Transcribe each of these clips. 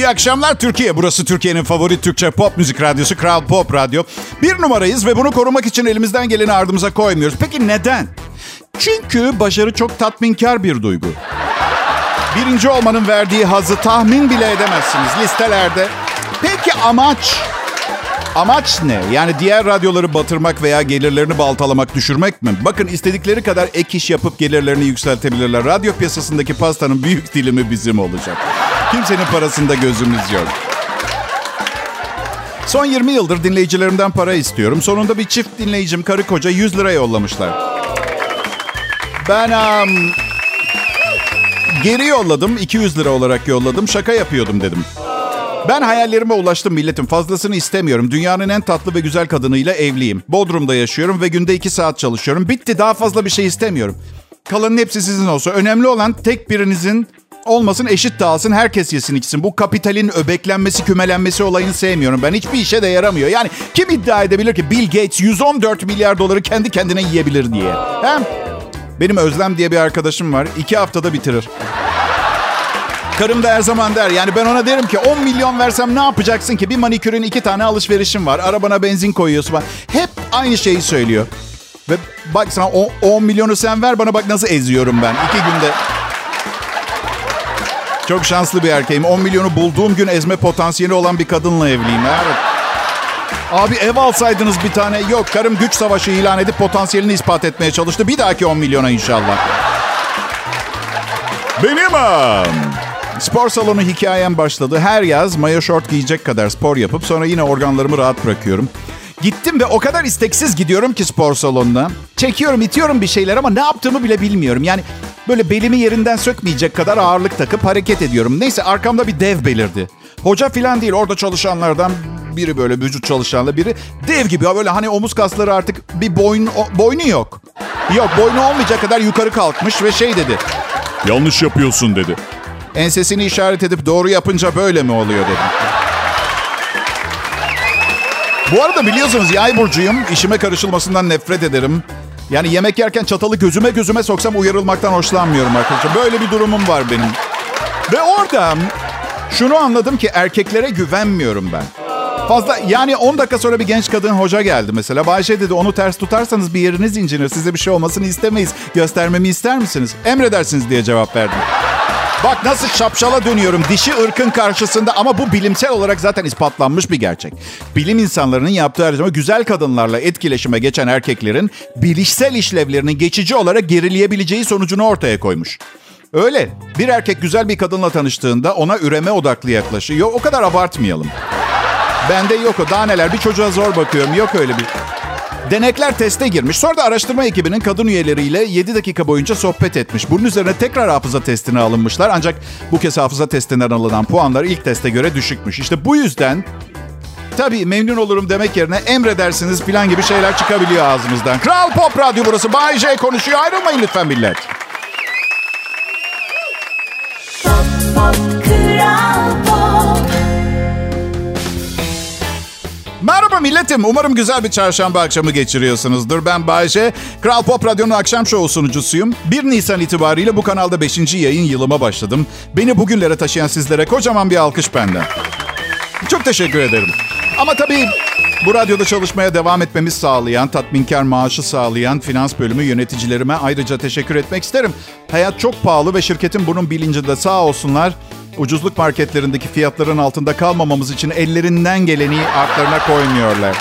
İyi akşamlar Türkiye. Burası Türkiye'nin favori Türkçe pop müzik radyosu Kral Pop Radyo. Bir numarayız ve bunu korumak için elimizden geleni ardımıza koymuyoruz. Peki neden? Çünkü başarı çok tatminkar bir duygu. Birinci olmanın verdiği hazı tahmin bile edemezsiniz listelerde. Peki amaç? Amaç ne? Yani diğer radyoları batırmak veya gelirlerini baltalamak, düşürmek mi? Bakın istedikleri kadar ek iş yapıp gelirlerini yükseltebilirler. Radyo piyasasındaki pastanın büyük dilimi bizim olacak. Kimsenin parasında gözümüz yok. Son 20 yıldır dinleyicilerimden para istiyorum. Sonunda bir çift dinleyicim karı koca 100 lira yollamışlar. Ben um, geri yolladım. 200 lira olarak yolladım. Şaka yapıyordum dedim. Ben hayallerime ulaştım milletim. Fazlasını istemiyorum. Dünyanın en tatlı ve güzel kadınıyla evliyim. Bodrum'da yaşıyorum ve günde 2 saat çalışıyorum. Bitti daha fazla bir şey istemiyorum. Kalanın hepsi sizin olsun. Önemli olan tek birinizin olmasın eşit dağılsın herkes yesin içsin. Bu kapitalin öbeklenmesi kümelenmesi olayını sevmiyorum. Ben hiçbir işe de yaramıyor. Yani kim iddia edebilir ki Bill Gates 114 milyar doları kendi kendine yiyebilir diye. Hem benim Özlem diye bir arkadaşım var. iki haftada bitirir. Karım da her zaman der. Yani ben ona derim ki 10 milyon versem ne yapacaksın ki? Bir manikürün iki tane alışverişim var. Arabana benzin koyuyorsun. Hep aynı şeyi söylüyor. Ve bak sana 10 milyonu sen ver bana bak nasıl eziyorum ben. iki günde. Çok şanslı bir erkeğim. 10 milyonu bulduğum gün ezme potansiyeli olan bir kadınla evliyim. Evet. Abi ev alsaydınız bir tane. Yok karım güç savaşı ilan edip potansiyelini ispat etmeye çalıştı. Bir dahaki 10 milyona inşallah. Benim um, spor salonu hikayem başladı. Her yaz mayo short giyecek kadar spor yapıp sonra yine organlarımı rahat bırakıyorum. Gittim ve o kadar isteksiz gidiyorum ki spor salonuna. Çekiyorum, itiyorum bir şeyler ama ne yaptığımı bile bilmiyorum. Yani böyle belimi yerinden sökmeyecek kadar ağırlık takıp hareket ediyorum. Neyse arkamda bir dev belirdi. Hoca falan değil orada çalışanlardan biri böyle vücut çalışanla biri. Dev gibi ya böyle hani omuz kasları artık bir boyun, boynu yok. Yok boynu olmayacak kadar yukarı kalkmış ve şey dedi. Yanlış yapıyorsun dedi. Ensesini işaret edip doğru yapınca böyle mi oluyor dedim. Bu arada biliyorsunuz yay burcuyum. İşime karışılmasından nefret ederim. Yani yemek yerken çatalı gözüme gözüme soksam uyarılmaktan hoşlanmıyorum arkadaşlar. Böyle bir durumum var benim. Ve orada şunu anladım ki erkeklere güvenmiyorum ben. Fazla yani 10 dakika sonra bir genç kadın hoca geldi mesela. Bayşe dedi onu ters tutarsanız bir yeriniz incinir. Size bir şey olmasını istemeyiz. Göstermemi ister misiniz? Emredersiniz diye cevap verdim. Bak nasıl şapşala dönüyorum dişi ırkın karşısında ama bu bilimsel olarak zaten ispatlanmış bir gerçek. Bilim insanlarının yaptığı harcama güzel kadınlarla etkileşime geçen erkeklerin bilişsel işlevlerinin geçici olarak gerileyebileceği sonucunu ortaya koymuş. Öyle. Bir erkek güzel bir kadınla tanıştığında ona üreme odaklı yaklaşıyor. O kadar abartmayalım. Bende yok o. Daha neler bir çocuğa zor bakıyorum. Yok öyle bir. Denekler teste girmiş. Sonra da araştırma ekibinin kadın üyeleriyle 7 dakika boyunca sohbet etmiş. Bunun üzerine tekrar hafıza testine alınmışlar. Ancak bu kez hafıza testinden alınan puanlar ilk teste göre düşükmüş. İşte bu yüzden tabii memnun olurum demek yerine emredersiniz plan gibi şeyler çıkabiliyor ağzımızdan. Kral Pop Radyo burası. Bay J konuşuyor. Ayrılmayın lütfen millet. Pop, pop, Kral Pop. Merhaba milletim. Umarım güzel bir çarşamba akşamı geçiriyorsunuzdur. Ben Bayce. Kral Pop Radyo'nun akşam şovu sunucusuyum. 1 Nisan itibariyle bu kanalda 5. yayın yılıma başladım. Beni bugünlere taşıyan sizlere kocaman bir alkış benden. Çok teşekkür ederim. Ama tabii bu radyoda çalışmaya devam etmemiz sağlayan, tatminkar maaşı sağlayan finans bölümü yöneticilerime ayrıca teşekkür etmek isterim. Hayat çok pahalı ve şirketin bunun bilincinde sağ olsunlar. Ucuzluk marketlerindeki fiyatların altında kalmamamız için ellerinden geleni artlarına koymuyorlar.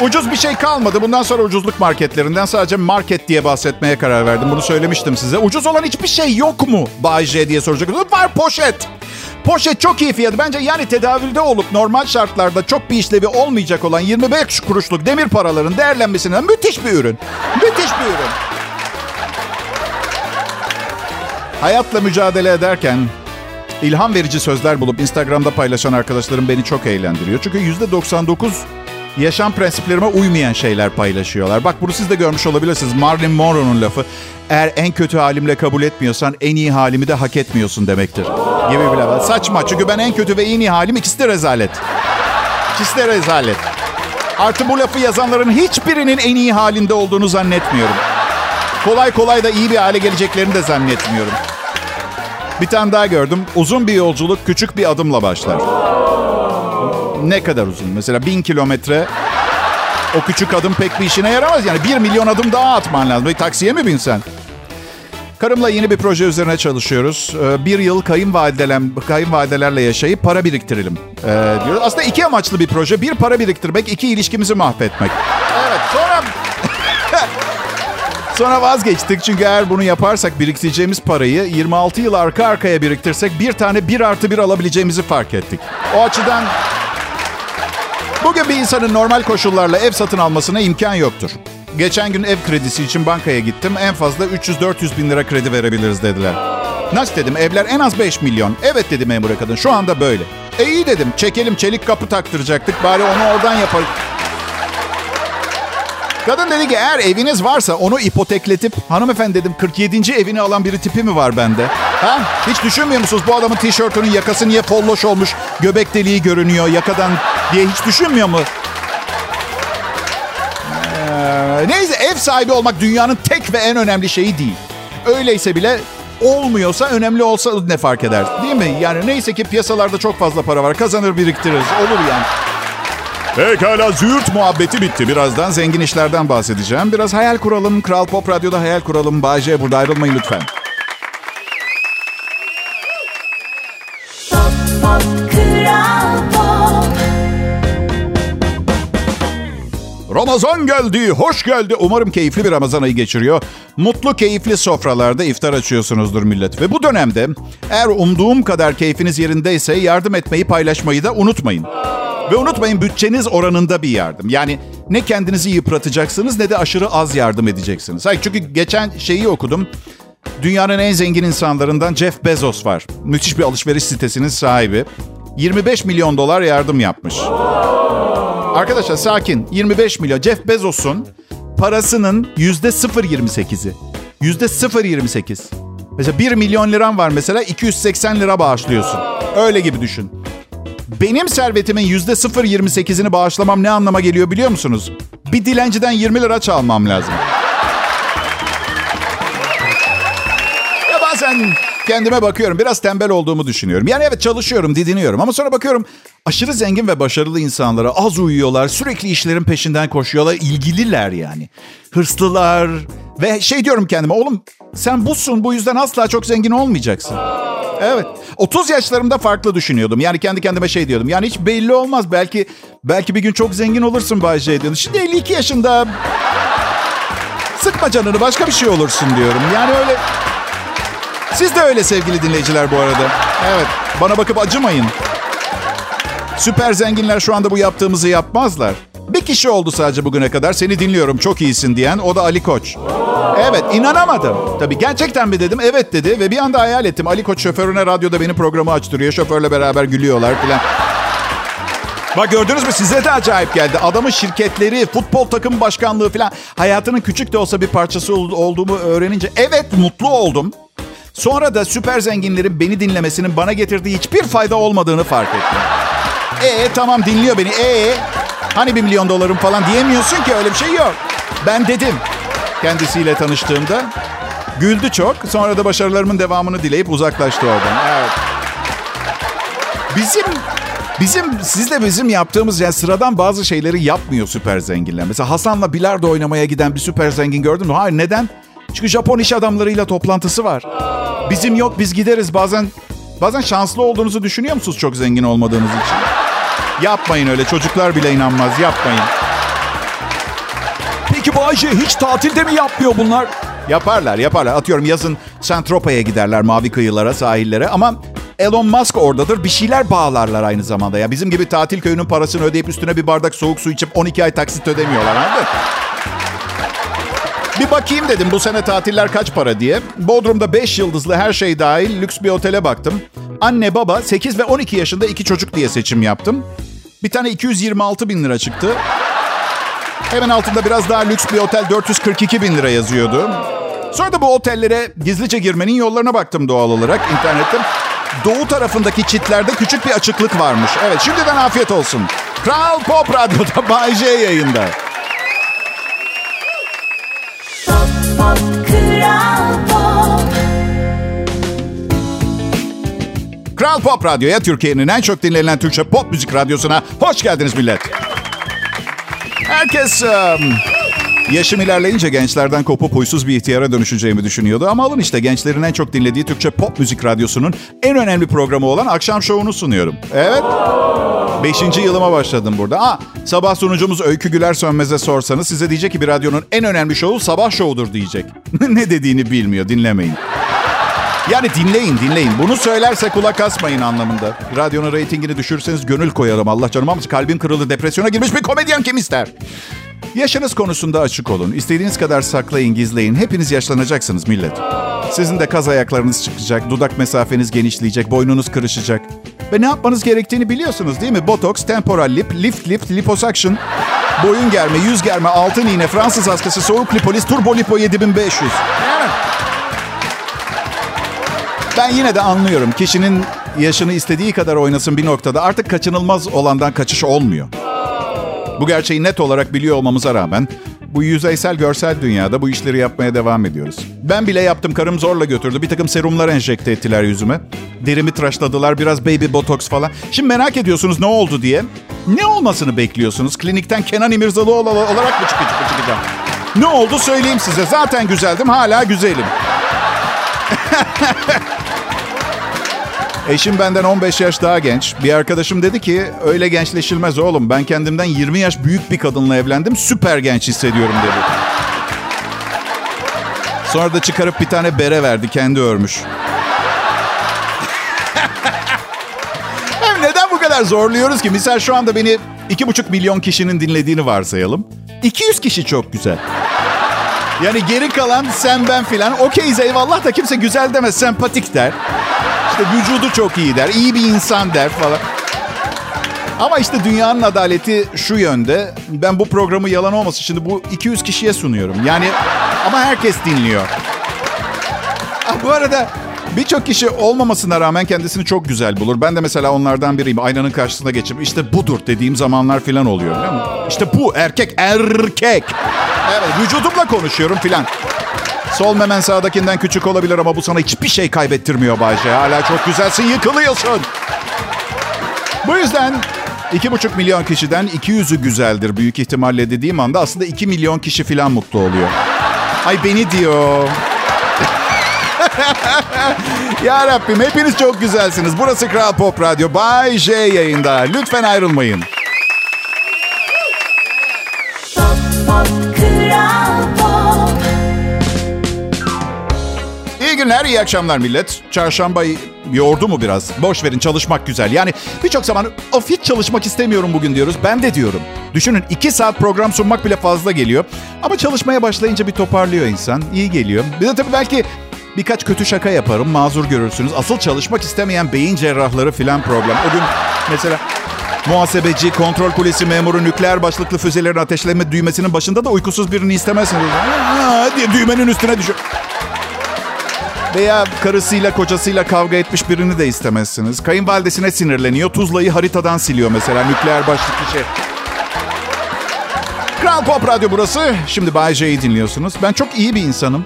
Ucuz bir şey kalmadı. Bundan sonra ucuzluk marketlerinden sadece market diye bahsetmeye karar verdim. Bunu söylemiştim size. Ucuz olan hiçbir şey yok mu? Bay J diye soracak. Var poşet. Poşet çok iyi fiyatı. Bence yani tedavülde olup normal şartlarda çok bir işlevi olmayacak olan 25 kuruşluk demir paraların değerlenmesinden müthiş bir ürün. Müthiş bir ürün. Hayatla mücadele ederken ilham verici sözler bulup Instagram'da paylaşan arkadaşlarım beni çok eğlendiriyor. Çünkü %99 yaşam prensiplerime uymayan şeyler paylaşıyorlar. Bak bunu siz de görmüş olabilirsiniz. Marilyn Monroe'nun lafı. Eğer en kötü halimle kabul etmiyorsan en iyi halimi de hak etmiyorsun demektir. Gibi bir laf. Saçma çünkü ben en kötü ve en iyi halim ikisi de rezalet. İkisi de rezalet. Artı bu lafı yazanların hiçbirinin en iyi halinde olduğunu zannetmiyorum. Kolay kolay da iyi bir hale geleceklerini de zannetmiyorum. Bir tane daha gördüm. Uzun bir yolculuk küçük bir adımla başlar. Ne kadar uzun? Mesela bin kilometre o küçük adım pek bir işine yaramaz. Yani bir milyon adım daha atman lazım. Bir taksiye mi binsen? Karımla yeni bir proje üzerine çalışıyoruz. Ee, bir yıl kayınvalideler, kayınvalidelerle yaşayıp para biriktirelim ee, diyoruz. Aslında iki amaçlı bir proje. Bir para biriktirmek, iki ilişkimizi mahvetmek. Evet sonra... Sonra vazgeçtik çünkü eğer bunu yaparsak biriktireceğimiz parayı 26 yıl arka arkaya biriktirsek bir tane bir artı bir alabileceğimizi fark ettik. O açıdan bugün bir insanın normal koşullarla ev satın almasına imkan yoktur. Geçen gün ev kredisi için bankaya gittim. En fazla 300-400 bin lira kredi verebiliriz dediler. Nasıl dedim evler en az 5 milyon. Evet dedi memur kadın şu anda böyle. E iyi dedim çekelim çelik kapı taktıracaktık bari onu oradan yapalım. Kadın dedi ki eğer eviniz varsa onu ipotekletip hanımefendi dedim 47. evini alan biri tipi mi var bende? Ha? Hiç düşünmüyor musunuz bu adamın tişörtünün yakası niye polloş olmuş, göbek deliği görünüyor yakadan diye hiç düşünmüyor mu? Ee, neyse ev sahibi olmak dünyanın tek ve en önemli şeyi değil. Öyleyse bile olmuyorsa önemli olsa ne fark eder değil mi? Yani neyse ki piyasalarda çok fazla para var kazanır biriktiririz olur yani. Pekala züğürt muhabbeti bitti. Birazdan zengin işlerden bahsedeceğim. Biraz hayal kuralım. Kral Pop Radyo'da hayal kuralım. Bayce burada ayrılmayın lütfen. Pop, pop, Kral Pop. Ramazan geldi, hoş geldi. Umarım keyifli bir Ramazan ayı geçiriyor. Mutlu, keyifli sofralarda iftar açıyorsunuzdur millet. Ve bu dönemde eğer umduğum kadar keyfiniz yerindeyse yardım etmeyi, paylaşmayı da unutmayın. Ve unutmayın bütçeniz oranında bir yardım. Yani ne kendinizi yıpratacaksınız ne de aşırı az yardım edeceksiniz. Hayır, çünkü geçen şeyi okudum. Dünyanın en zengin insanlarından Jeff Bezos var. Müthiş bir alışveriş sitesinin sahibi. 25 milyon dolar yardım yapmış. Arkadaşlar sakin. 25 milyon. Jeff Bezos'un parasının yüzde 0.28'i. Yüzde 0.28. Mesela 1 milyon liran var mesela 280 lira bağışlıyorsun. Öyle gibi düşün. Benim servetimin yüzde 0.28'ini bağışlamam ne anlama geliyor biliyor musunuz? Bir dilenciden 20 lira çalmam lazım. Ya bazen kendime bakıyorum. Biraz tembel olduğumu düşünüyorum. Yani evet çalışıyorum, didiniyorum. Ama sonra bakıyorum aşırı zengin ve başarılı insanlara az uyuyorlar. Sürekli işlerin peşinden koşuyorlar. ilgililer yani. Hırslılar. Ve şey diyorum kendime. Oğlum sen busun. Bu yüzden asla çok zengin olmayacaksın. Evet. 30 yaşlarımda farklı düşünüyordum. Yani kendi kendime şey diyordum. Yani hiç belli olmaz. Belki belki bir gün çok zengin olursun Bay J diyordum. Şimdi 52 yaşında sıkma canını başka bir şey olursun diyorum. Yani öyle siz de öyle sevgili dinleyiciler bu arada. Evet. Bana bakıp acımayın. Süper zenginler şu anda bu yaptığımızı yapmazlar. Bir kişi oldu sadece bugüne kadar. Seni dinliyorum çok iyisin diyen. O da Ali Koç. Evet inanamadım. Tabii gerçekten mi dedim? Evet dedi. Ve bir anda hayal ettim. Ali Koç şoförüne radyoda beni programı açtırıyor. Şoförle beraber gülüyorlar falan. Bak gördünüz mü size de acayip geldi. Adamın şirketleri, futbol takım başkanlığı falan hayatının küçük de olsa bir parçası ol- olduğumu öğrenince evet mutlu oldum. Sonra da süper zenginlerin beni dinlemesinin bana getirdiği hiçbir fayda olmadığını fark ettim. E tamam dinliyor beni. E hani bir milyon dolarım falan diyemiyorsun ki öyle bir şey yok. Ben dedim kendisiyle tanıştığımda. Güldü çok. Sonra da başarılarımın devamını dileyip uzaklaştı oradan. Evet. Bizim Bizim sizle bizim yaptığımız yani sıradan bazı şeyleri yapmıyor süper zenginler. Mesela Hasan'la bilardo oynamaya giden bir süper zengin gördün mü? Hayır neden? Çünkü Japon iş adamlarıyla toplantısı var. Bizim yok biz gideriz bazen bazen şanslı olduğunuzu düşünüyor musunuz çok zengin olmadığınız için? Yapmayın öyle çocuklar bile inanmaz yapmayın. Peki bu Ayşe hiç tatilde mi yapmıyor bunlar? Yaparlar yaparlar. Atıyorum yazın Santropa'ya giderler mavi kıyılara sahillere ama Elon Musk oradadır. Bir şeyler bağlarlar aynı zamanda. Ya bizim gibi tatil köyünün parasını ödeyip üstüne bir bardak soğuk su içip 12 ay taksit ödemiyorlar anladın? Bir bakayım dedim bu sene tatiller kaç para diye. Bodrum'da 5 yıldızlı her şey dahil lüks bir otele baktım. Anne baba 8 ve 12 yaşında iki çocuk diye seçim yaptım. Bir tane 226 bin lira çıktı. Hemen altında biraz daha lüks bir otel 442 bin lira yazıyordu. Sonra da bu otellere gizlice girmenin yollarına baktım doğal olarak internetten. Doğu tarafındaki çitlerde küçük bir açıklık varmış. Evet şimdiden afiyet olsun. Kral Pop Radyo'da Bay J yayında. Kral Pop. Kral Pop Radyo'ya Türkiye'nin en çok dinlenen Türkçe pop müzik radyosuna hoş geldiniz millet. Herkes um, yaşım ilerleyince gençlerden kopup huysuz bir ihtiyara dönüşeceğimi düşünüyordu. Ama alın işte gençlerin en çok dinlediği Türkçe pop müzik radyosunun en önemli programı olan akşam şovunu sunuyorum. Evet. Beşinci yılıma başladım burada. Aa, sabah sunucumuz Öykü Güler Sönmez'e sorsanız size diyecek ki bir radyonun en önemli şovu sabah şovudur diyecek. ne dediğini bilmiyor dinlemeyin. Yani dinleyin dinleyin. Bunu söylerse kulak asmayın anlamında. Radyonun reytingini düşürürseniz gönül koyarım Allah canım ama kalbim kırıldı depresyona girmiş bir komedyen kim ister? Yaşınız konusunda açık olun. İstediğiniz kadar saklayın, gizleyin. Hepiniz yaşlanacaksınız millet. Sizin de kaz ayaklarınız çıkacak, dudak mesafeniz genişleyecek, boynunuz kırışacak. Ve ne yapmanız gerektiğini biliyorsunuz değil mi? Botoks, temporal lip, lift lift, liposuction, boyun germe, yüz germe, altın iğne, Fransız askısı, soğuk lipolis, turbo lipo 7500. Yani. Ben yine de anlıyorum. Kişinin yaşını istediği kadar oynasın bir noktada artık kaçınılmaz olandan kaçış olmuyor. Bu gerçeği net olarak biliyor olmamıza rağmen bu yüzeysel görsel dünyada bu işleri yapmaya devam ediyoruz. Ben bile yaptım. Karım zorla götürdü. Bir takım serumlar enjekte ettiler yüzüme. Derimi tıraşladılar. Biraz baby botox falan. Şimdi merak ediyorsunuz ne oldu diye. Ne olmasını bekliyorsunuz? Klinikten Kenan İmirzalıoğlu olarak mı çıkacağım? Ne oldu söyleyeyim size. Zaten güzeldim. Hala güzelim. Eşim benden 15 yaş daha genç. Bir arkadaşım dedi ki öyle gençleşilmez oğlum. Ben kendimden 20 yaş büyük bir kadınla evlendim. Süper genç hissediyorum dedi. Sonra da çıkarıp bir tane bere verdi. Kendi örmüş. Neden bu kadar zorluyoruz ki? Misal şu anda beni 2,5 milyon kişinin dinlediğini varsayalım. 200 kişi çok güzel. Yani geri kalan sen ben filan okeyiz eyvallah da kimse güzel demez sempatik der. İşte vücudu çok iyi der, iyi bir insan der falan. Ama işte dünyanın adaleti şu yönde. Ben bu programı yalan olmasın şimdi bu 200 kişiye sunuyorum. Yani ama herkes dinliyor. Ah, bu arada birçok kişi olmamasına rağmen kendisini çok güzel bulur. Ben de mesela onlardan biriyim. Aynanın karşısına geçip işte budur dediğim zamanlar falan oluyor. Değil mi? İşte bu erkek erkek. Evet vücudumla konuşuyorum filan. Sol memen sağdakinden küçük olabilir ama bu sana hiçbir şey kaybettirmiyor Bayce. Hala çok güzelsin, yıkılıyorsun. Bu yüzden iki buçuk milyon kişiden 200'ü güzeldir büyük ihtimalle dediğim anda aslında 2 milyon kişi falan mutlu oluyor. Ay beni diyor. ya Rabbim hepiniz çok güzelsiniz. Burası Kral Pop Radyo. Bay J yayında. Lütfen ayrılmayın. Günler, iyi akşamlar millet. Çarşamba yordu mu biraz? Boş verin çalışmak güzel. Yani birçok zaman of hiç çalışmak istemiyorum bugün diyoruz. Ben de diyorum. Düşünün iki saat program sunmak bile fazla geliyor. Ama çalışmaya başlayınca bir toparlıyor insan. İyi geliyor. Bir de tabii belki birkaç kötü şaka yaparım. Mazur görürsünüz. Asıl çalışmak istemeyen beyin cerrahları filan problem. O gün mesela muhasebeci, kontrol kulesi memuru, nükleer başlıklı füzelerin ateşleme düğmesinin başında da uykusuz birini istemezsiniz. Düğmenin üstüne düşüyor. Veya karısıyla kocasıyla kavga etmiş birini de istemezsiniz. Kayınvalidesine sinirleniyor. Tuzla'yı haritadan siliyor mesela nükleer başlıklı şey. Kral Pop Radyo burası. Şimdi Bay J'yi dinliyorsunuz. Ben çok iyi bir insanım.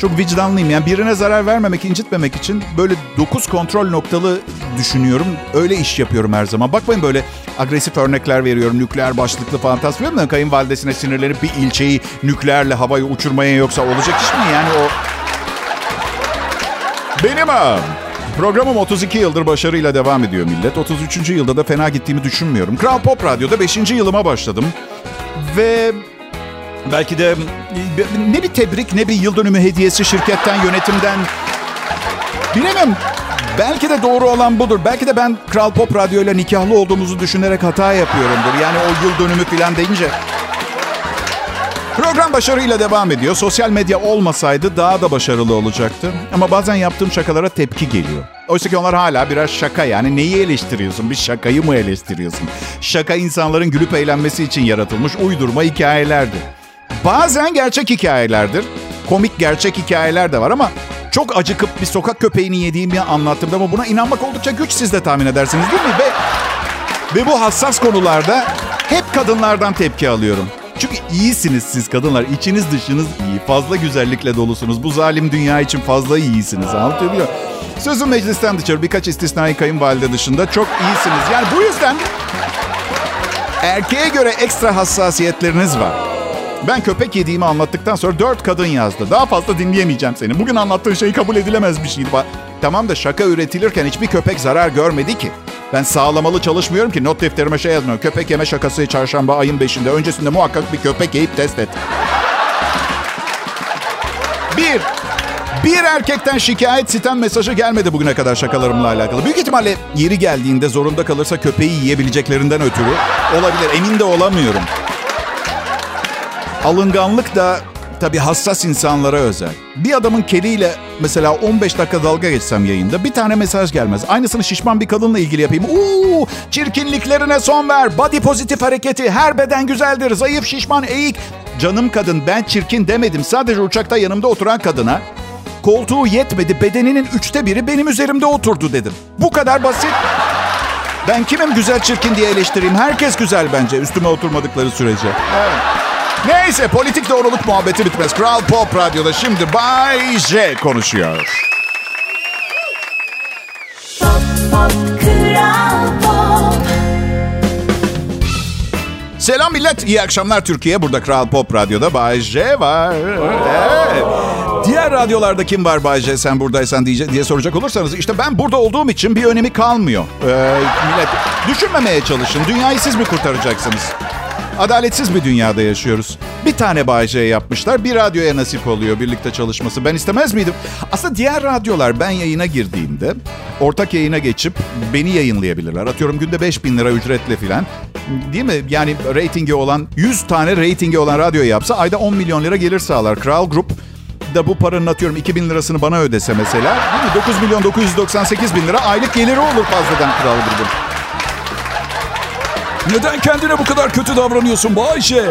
Çok vicdanlıyım. Yani birine zarar vermemek, incitmemek için böyle dokuz kontrol noktalı düşünüyorum. Öyle iş yapıyorum her zaman. Bakmayın böyle agresif örnekler veriyorum. Nükleer başlıklı falan tasvir da kayınvalidesine sinirlenip bir ilçeyi nükleerle havaya uçurmaya yoksa olacak iş mi? Yani o benim ağam. Programım 32 yıldır başarıyla devam ediyor millet. 33. yılda da fena gittiğimi düşünmüyorum. Kral Pop Radyo'da 5. yılıma başladım. Ve belki de ne bir tebrik ne bir yıl dönümü hediyesi şirketten, yönetimden. Bilemem. Belki de doğru olan budur. Belki de ben Kral Pop Radyo ile nikahlı olduğumuzu düşünerek hata yapıyorumdur. Yani o yıl dönümü falan deyince. Program başarıyla devam ediyor. Sosyal medya olmasaydı daha da başarılı olacaktı. Ama bazen yaptığım şakalara tepki geliyor. Oysa ki onlar hala birer şaka yani. Neyi eleştiriyorsun? Bir şakayı mı eleştiriyorsun? Şaka insanların gülüp eğlenmesi için yaratılmış uydurma hikayelerdir. Bazen gerçek hikayelerdir. Komik gerçek hikayeler de var ama çok acıkıp bir sokak köpeğini yediğimi anlattığımda ama buna inanmak oldukça güç siz de tahmin edersiniz değil mi? Ve, ve bu hassas konularda hep kadınlardan tepki alıyorum. Çünkü iyisiniz siz kadınlar. İçiniz dışınız iyi. Fazla güzellikle dolusunuz. Bu zalim dünya için fazla iyisiniz. Muyum? Sözüm meclisten dışarı birkaç istisnai kayınvalide dışında çok iyisiniz. Yani bu yüzden erkeğe göre ekstra hassasiyetleriniz var. Ben köpek yediğimi anlattıktan sonra dört kadın yazdı. Daha fazla dinleyemeyeceğim seni. Bugün anlattığın şey kabul edilemez bir şeydi. Tamam da şaka üretilirken hiçbir köpek zarar görmedi ki. Ben sağlamalı çalışmıyorum ki not defterime şey yazmıyorum. Köpek yeme şakası çarşamba ayın beşinde. Öncesinde muhakkak bir köpek yiyip test et. Bir, bir erkekten şikayet sitem mesajı gelmedi bugüne kadar şakalarımla alakalı. Büyük ihtimalle yeri geldiğinde zorunda kalırsa köpeği yiyebileceklerinden ötürü olabilir. Emin de olamıyorum. Alınganlık da tabii hassas insanlara özel. Bir adamın kediyle mesela 15 dakika dalga geçsem yayında bir tane mesaj gelmez. Aynısını şişman bir kadınla ilgili yapayım. Uuu çirkinliklerine son ver. Body pozitif hareketi. Her beden güzeldir. Zayıf, şişman, eğik. Canım kadın ben çirkin demedim. Sadece uçakta yanımda oturan kadına koltuğu yetmedi. Bedeninin üçte biri benim üzerimde oturdu dedim. Bu kadar basit. Ben kimim güzel çirkin diye eleştireyim. Herkes güzel bence üstüme oturmadıkları sürece. Evet. Neyse politik doğruluk muhabbeti bitmez. Kral Pop Radyo'da şimdi Bay J konuşuyor. Pop pop kral pop. Selam millet, iyi akşamlar Türkiye. Burada Kral Pop Radyo'da Bay J var. Evet. Diğer radyolarda kim var Bay J sen buradaysan diye, diye soracak olursanız işte ben burada olduğum için bir önemi kalmıyor. Ee, millet düşünmemeye çalışın. Dünyayı siz mi kurtaracaksınız? Adaletsiz bir dünyada yaşıyoruz. Bir tane Bay J yapmışlar. Bir radyoya nasip oluyor birlikte çalışması. Ben istemez miydim? Aslında diğer radyolar ben yayına girdiğimde ortak yayına geçip beni yayınlayabilirler. Atıyorum günde 5000 lira ücretle filan. Değil mi? Yani reytingi olan 100 tane reytingi olan radyo yapsa ayda 10 milyon lira gelir sağlar. Kral Group da bu paranın atıyorum 2000 lirasını bana ödese mesela. Değil mi? 9 milyon 998 bin lira aylık geliri olur fazladan Kral Group'un. Neden kendine bu kadar kötü davranıyorsun Bayşe?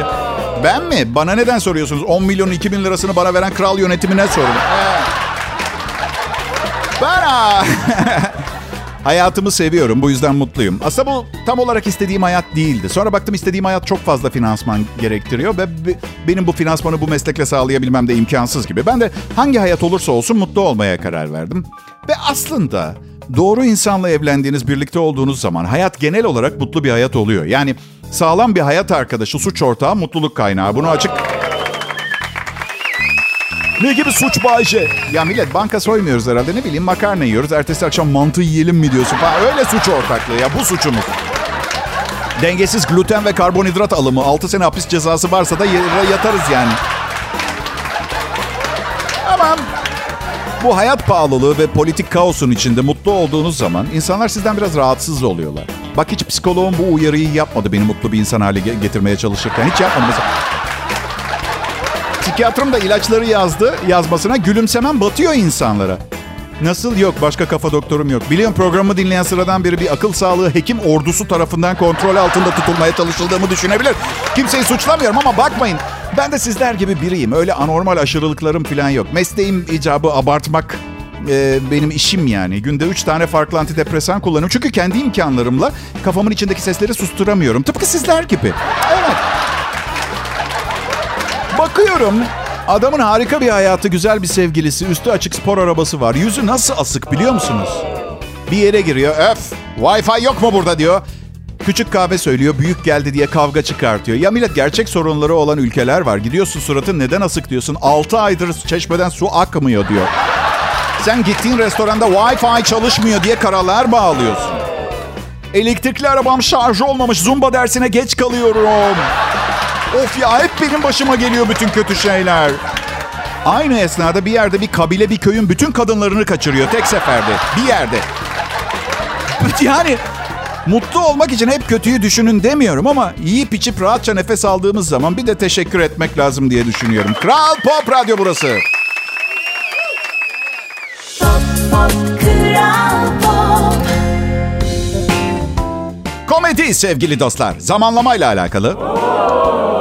Ben mi? Bana neden soruyorsunuz? 10 milyon 2 bin lirasını bana veren kral yönetimine sorun. Bana. Hayatımı seviyorum. Bu yüzden mutluyum. Aslında bu tam olarak istediğim hayat değildi. Sonra baktım istediğim hayat çok fazla finansman gerektiriyor. Ve benim bu finansmanı bu meslekle sağlayabilmem de imkansız gibi. Ben de hangi hayat olursa olsun mutlu olmaya karar verdim. Ve aslında doğru insanla evlendiğiniz, birlikte olduğunuz zaman hayat genel olarak mutlu bir hayat oluyor. Yani sağlam bir hayat arkadaşı, suç ortağı, mutluluk kaynağı. Bunu açık... Ne gibi suç Bayce? Ya millet banka soymuyoruz herhalde. Ne bileyim makarna yiyoruz. Ertesi akşam mantı yiyelim mi diyorsun falan. Öyle suç ortaklığı ya. Bu suçumuz. Dengesiz gluten ve karbonhidrat alımı. 6 sene hapis cezası varsa da yatarız yani. Tamam. Bu hayat pahalılığı ve politik kaosun içinde mutlu olduğunuz zaman insanlar sizden biraz rahatsız oluyorlar. Bak hiç psikoloğum bu uyarıyı yapmadı beni mutlu bir insan hale getirmeye çalışırken. Hiç yapmadı mesela. Psikiyatrum da ilaçları yazdı. Yazmasına gülümsemem batıyor insanlara. Nasıl yok başka kafa doktorum yok. Biliyorum programı dinleyen sıradan biri bir akıl sağlığı hekim ordusu tarafından kontrol altında tutulmaya çalışıldığımı düşünebilir. Kimseyi suçlamıyorum ama bakmayın. Ben de sizler gibi biriyim. Öyle anormal aşırılıklarım falan yok. Mesleğim icabı abartmak e, benim işim yani. Günde üç tane farklı antidepresan kullanıyorum. Çünkü kendi imkanlarımla kafamın içindeki sesleri susturamıyorum. Tıpkı sizler gibi. Evet. Bakıyorum adamın harika bir hayatı, güzel bir sevgilisi, üstü açık spor arabası var. Yüzü nasıl asık biliyor musunuz? Bir yere giriyor. Öf! Wi-Fi yok mu burada diyor. Küçük kahve söylüyor, büyük geldi diye kavga çıkartıyor. Ya millet gerçek sorunları olan ülkeler var. Gidiyorsun suratın neden asık diyorsun. 6 aydır çeşmeden su akmıyor diyor. Sen gittiğin restoranda Wi-Fi çalışmıyor diye karalar bağlıyorsun. Elektrikli arabam şarj olmamış. Zumba dersine geç kalıyorum. Of ya hep benim başıma geliyor bütün kötü şeyler. Aynı esnada bir yerde bir kabile bir köyün bütün kadınlarını kaçırıyor tek seferde. Bir yerde. Yani mutlu olmak için hep kötüyü düşünün demiyorum ama yiyip içip rahatça nefes aldığımız zaman bir de teşekkür etmek lazım diye düşünüyorum. Kral Pop Radyo burası. Pop pop kral pop. Komedi sevgili dostlar. Zamanlamayla alakalı.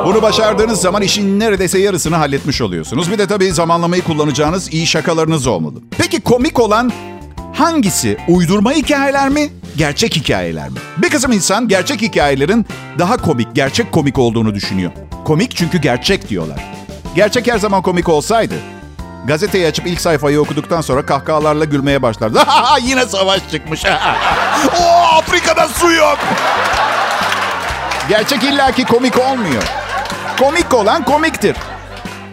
Bunu başardığınız zaman işin neredeyse yarısını halletmiş oluyorsunuz. Bir de tabii zamanlamayı kullanacağınız iyi şakalarınız olmalı. Peki komik olan hangisi? Uydurma hikayeler mi? Gerçek hikayeler mi? Bir kısım insan gerçek hikayelerin daha komik, gerçek komik olduğunu düşünüyor. Komik çünkü gerçek diyorlar. Gerçek her zaman komik olsaydı. Gazeteyi açıp ilk sayfayı okuduktan sonra kahkahalarla gülmeye başlardı. Yine savaş çıkmış. Oo, Afrika'da su yok. Gerçek illaki komik olmuyor. Komik olan komiktir.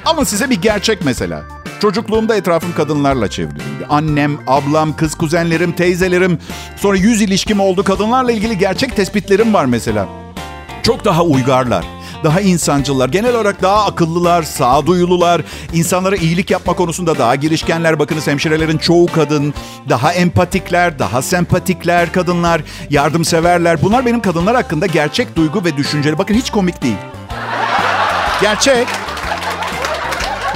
Alın size bir gerçek mesela. Çocukluğumda etrafım kadınlarla çevriliydi. Annem, ablam, kız kuzenlerim, teyzelerim. Sonra yüz ilişkim oldu. Kadınlarla ilgili gerçek tespitlerim var mesela. Çok daha uygarlar. Daha insancılar, genel olarak daha akıllılar, sağduyulular, insanlara iyilik yapma konusunda daha girişkenler. Bakınız hemşirelerin çoğu kadın, daha empatikler, daha sempatikler kadınlar, yardımseverler. Bunlar benim kadınlar hakkında gerçek duygu ve düşünceleri. Bakın hiç komik değil. Gerçek.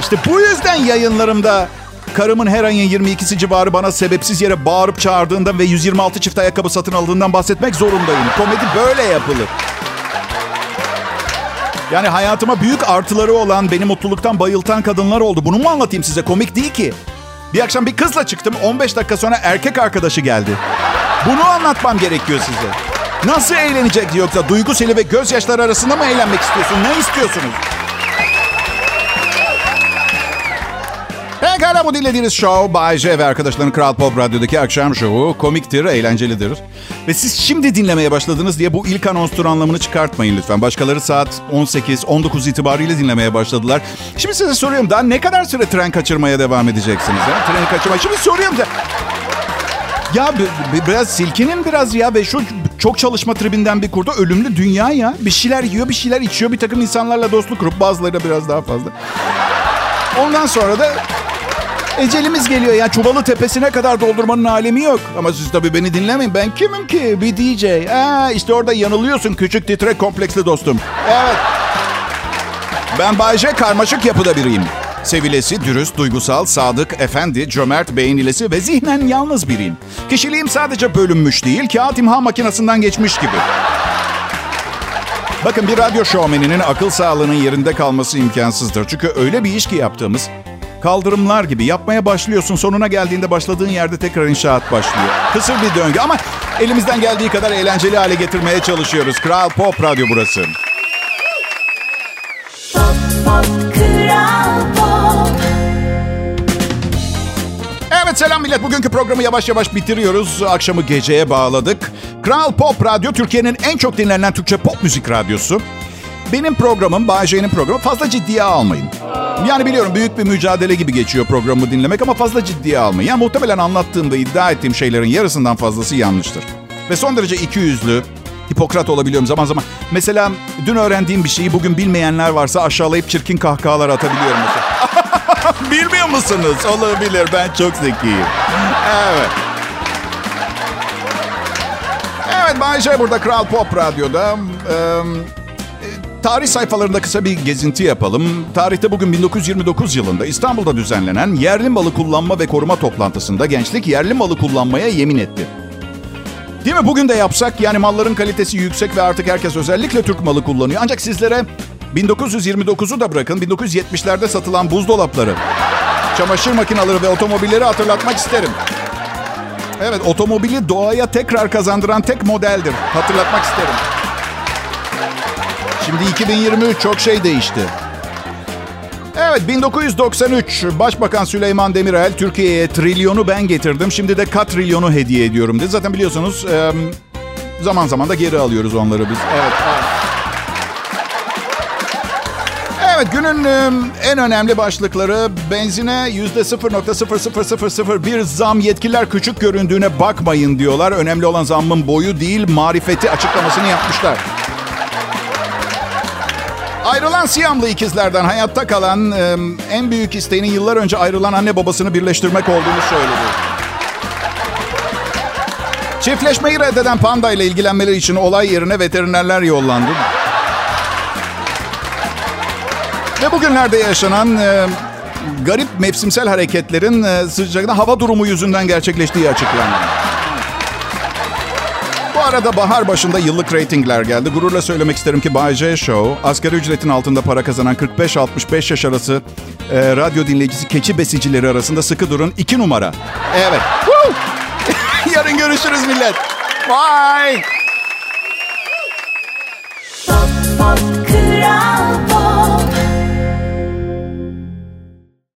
İşte bu yüzden yayınlarımda karımın her ayın 22'si civarı bana sebepsiz yere bağırıp çağırdığından ve 126 çift ayakkabı satın aldığından bahsetmek zorundayım. Komedi böyle yapılır. Yani hayatıma büyük artıları olan, beni mutluluktan bayıltan kadınlar oldu. Bunu mu anlatayım size? Komik değil ki. Bir akşam bir kızla çıktım. 15 dakika sonra erkek arkadaşı geldi. Bunu anlatmam gerekiyor size. Nasıl eğlenecek yoksa duygu seli ve gözyaşları arasında mı eğlenmek istiyorsun? Ne istiyorsunuz? Pekala bu dinlediğiniz show Bay J ve arkadaşların Kral Pop Radyo'daki akşam şovu komiktir, eğlencelidir. Ve siz şimdi dinlemeye başladınız diye bu ilk anonstur anlamını çıkartmayın lütfen. Başkaları saat 18-19 itibariyle dinlemeye başladılar. Şimdi size soruyorum daha ne kadar süre tren kaçırmaya devam edeceksiniz? Ha? Treni kaçırmaya. Şimdi soruyorum da... Ya biraz silkinin biraz ya ve şu çok çalışma tribinden bir kurda ölümlü dünya ya. Bir şeyler yiyor, bir şeyler içiyor, bir takım insanlarla dostluk kurup bazıları biraz daha fazla. Ondan sonra da ecelimiz geliyor ya. Çuvalı tepesine kadar doldurmanın alemi yok. Ama siz tabii beni dinlemeyin. Ben kimim ki? Bir DJ. Aa, işte orada yanılıyorsun küçük titrek kompleksli dostum. Evet. Ben Bayce karmaşık yapıda biriyim. Sevilesi, dürüst, duygusal, sadık, efendi, cömert, beğenilesi ve zihnen yalnız biriyim. Kişiliğim sadece bölünmüş değil, kağıt imha makinesinden geçmiş gibi. Bakın bir radyo şovmeninin akıl sağlığının yerinde kalması imkansızdır. Çünkü öyle bir iş ki yaptığımız kaldırımlar gibi yapmaya başlıyorsun. Sonuna geldiğinde başladığın yerde tekrar inşaat başlıyor. Kısır bir döngü ama elimizden geldiği kadar eğlenceli hale getirmeye çalışıyoruz. Kral Pop Radyo burası. Pop pop kral pop Evet selam millet. Bugünkü programı yavaş yavaş bitiriyoruz. Akşamı geceye bağladık. Kral Pop Radyo Türkiye'nin en çok dinlenen Türkçe pop müzik radyosu. Benim programım, Bağcay'ın programı fazla ciddiye almayın. Yani biliyorum büyük bir mücadele gibi geçiyor programı dinlemek ama fazla ciddiye almayın. Yani muhtemelen anlattığım ve iddia ettiğim şeylerin yarısından fazlası yanlıştır. Ve son derece ikiyüzlü, Hipokrat olabiliyorum zaman zaman. Mesela dün öğrendiğim bir şeyi bugün bilmeyenler varsa aşağılayıp çirkin kahkahalar atabiliyorum. Bilmiyor musunuz? Olabilir. Ben çok zekiyim. Evet. Evet Bay J burada Kral Pop Radyo'da. Ee, tarih sayfalarında kısa bir gezinti yapalım. Tarihte bugün 1929 yılında İstanbul'da düzenlenen yerli malı kullanma ve koruma toplantısında gençlik yerli malı kullanmaya yemin etti. Değil mi? Bugün de yapsak yani malların kalitesi yüksek ve artık herkes özellikle Türk malı kullanıyor. Ancak sizlere 1929'u da bırakın 1970'lerde satılan buzdolapları, çamaşır makineleri ve otomobilleri hatırlatmak isterim. Evet otomobili doğaya tekrar kazandıran tek modeldir. Hatırlatmak isterim. Şimdi 2023 çok şey değişti. Evet 1993 Başbakan Süleyman Demirel Türkiye'ye trilyonu ben getirdim. Şimdi de katrilyonu hediye ediyorum dedi. Zaten biliyorsunuz zaman zaman da geri alıyoruz onları biz. Evet. evet. Günün en önemli başlıkları benzine yüzde 0.00001 zam yetkililer küçük göründüğüne bakmayın diyorlar. Önemli olan zammın boyu değil marifeti açıklamasını yapmışlar. Ayrılan Siyamlı ikizlerden hayatta kalan e, en büyük isteğinin yıllar önce ayrılan anne babasını birleştirmek olduğunu söyledi. Çiftleşmeyi reddeden panda ile ilgilenmeleri için olay yerine veterinerler yollandı. Ve bugünlerde yaşanan e, garip mevsimsel hareketlerin e, sıcakta hava durumu yüzünden gerçekleştiği açıklandı. Arada bahar başında yıllık reytingler geldi. Gururla söylemek isterim ki Bay J Show, asgari ücretin altında para kazanan 45-65 yaş arası e, radyo dinleyicisi keçi besicileri arasında sıkı durun. iki numara. Evet. Yarın görüşürüz millet. Bye. pop pop kral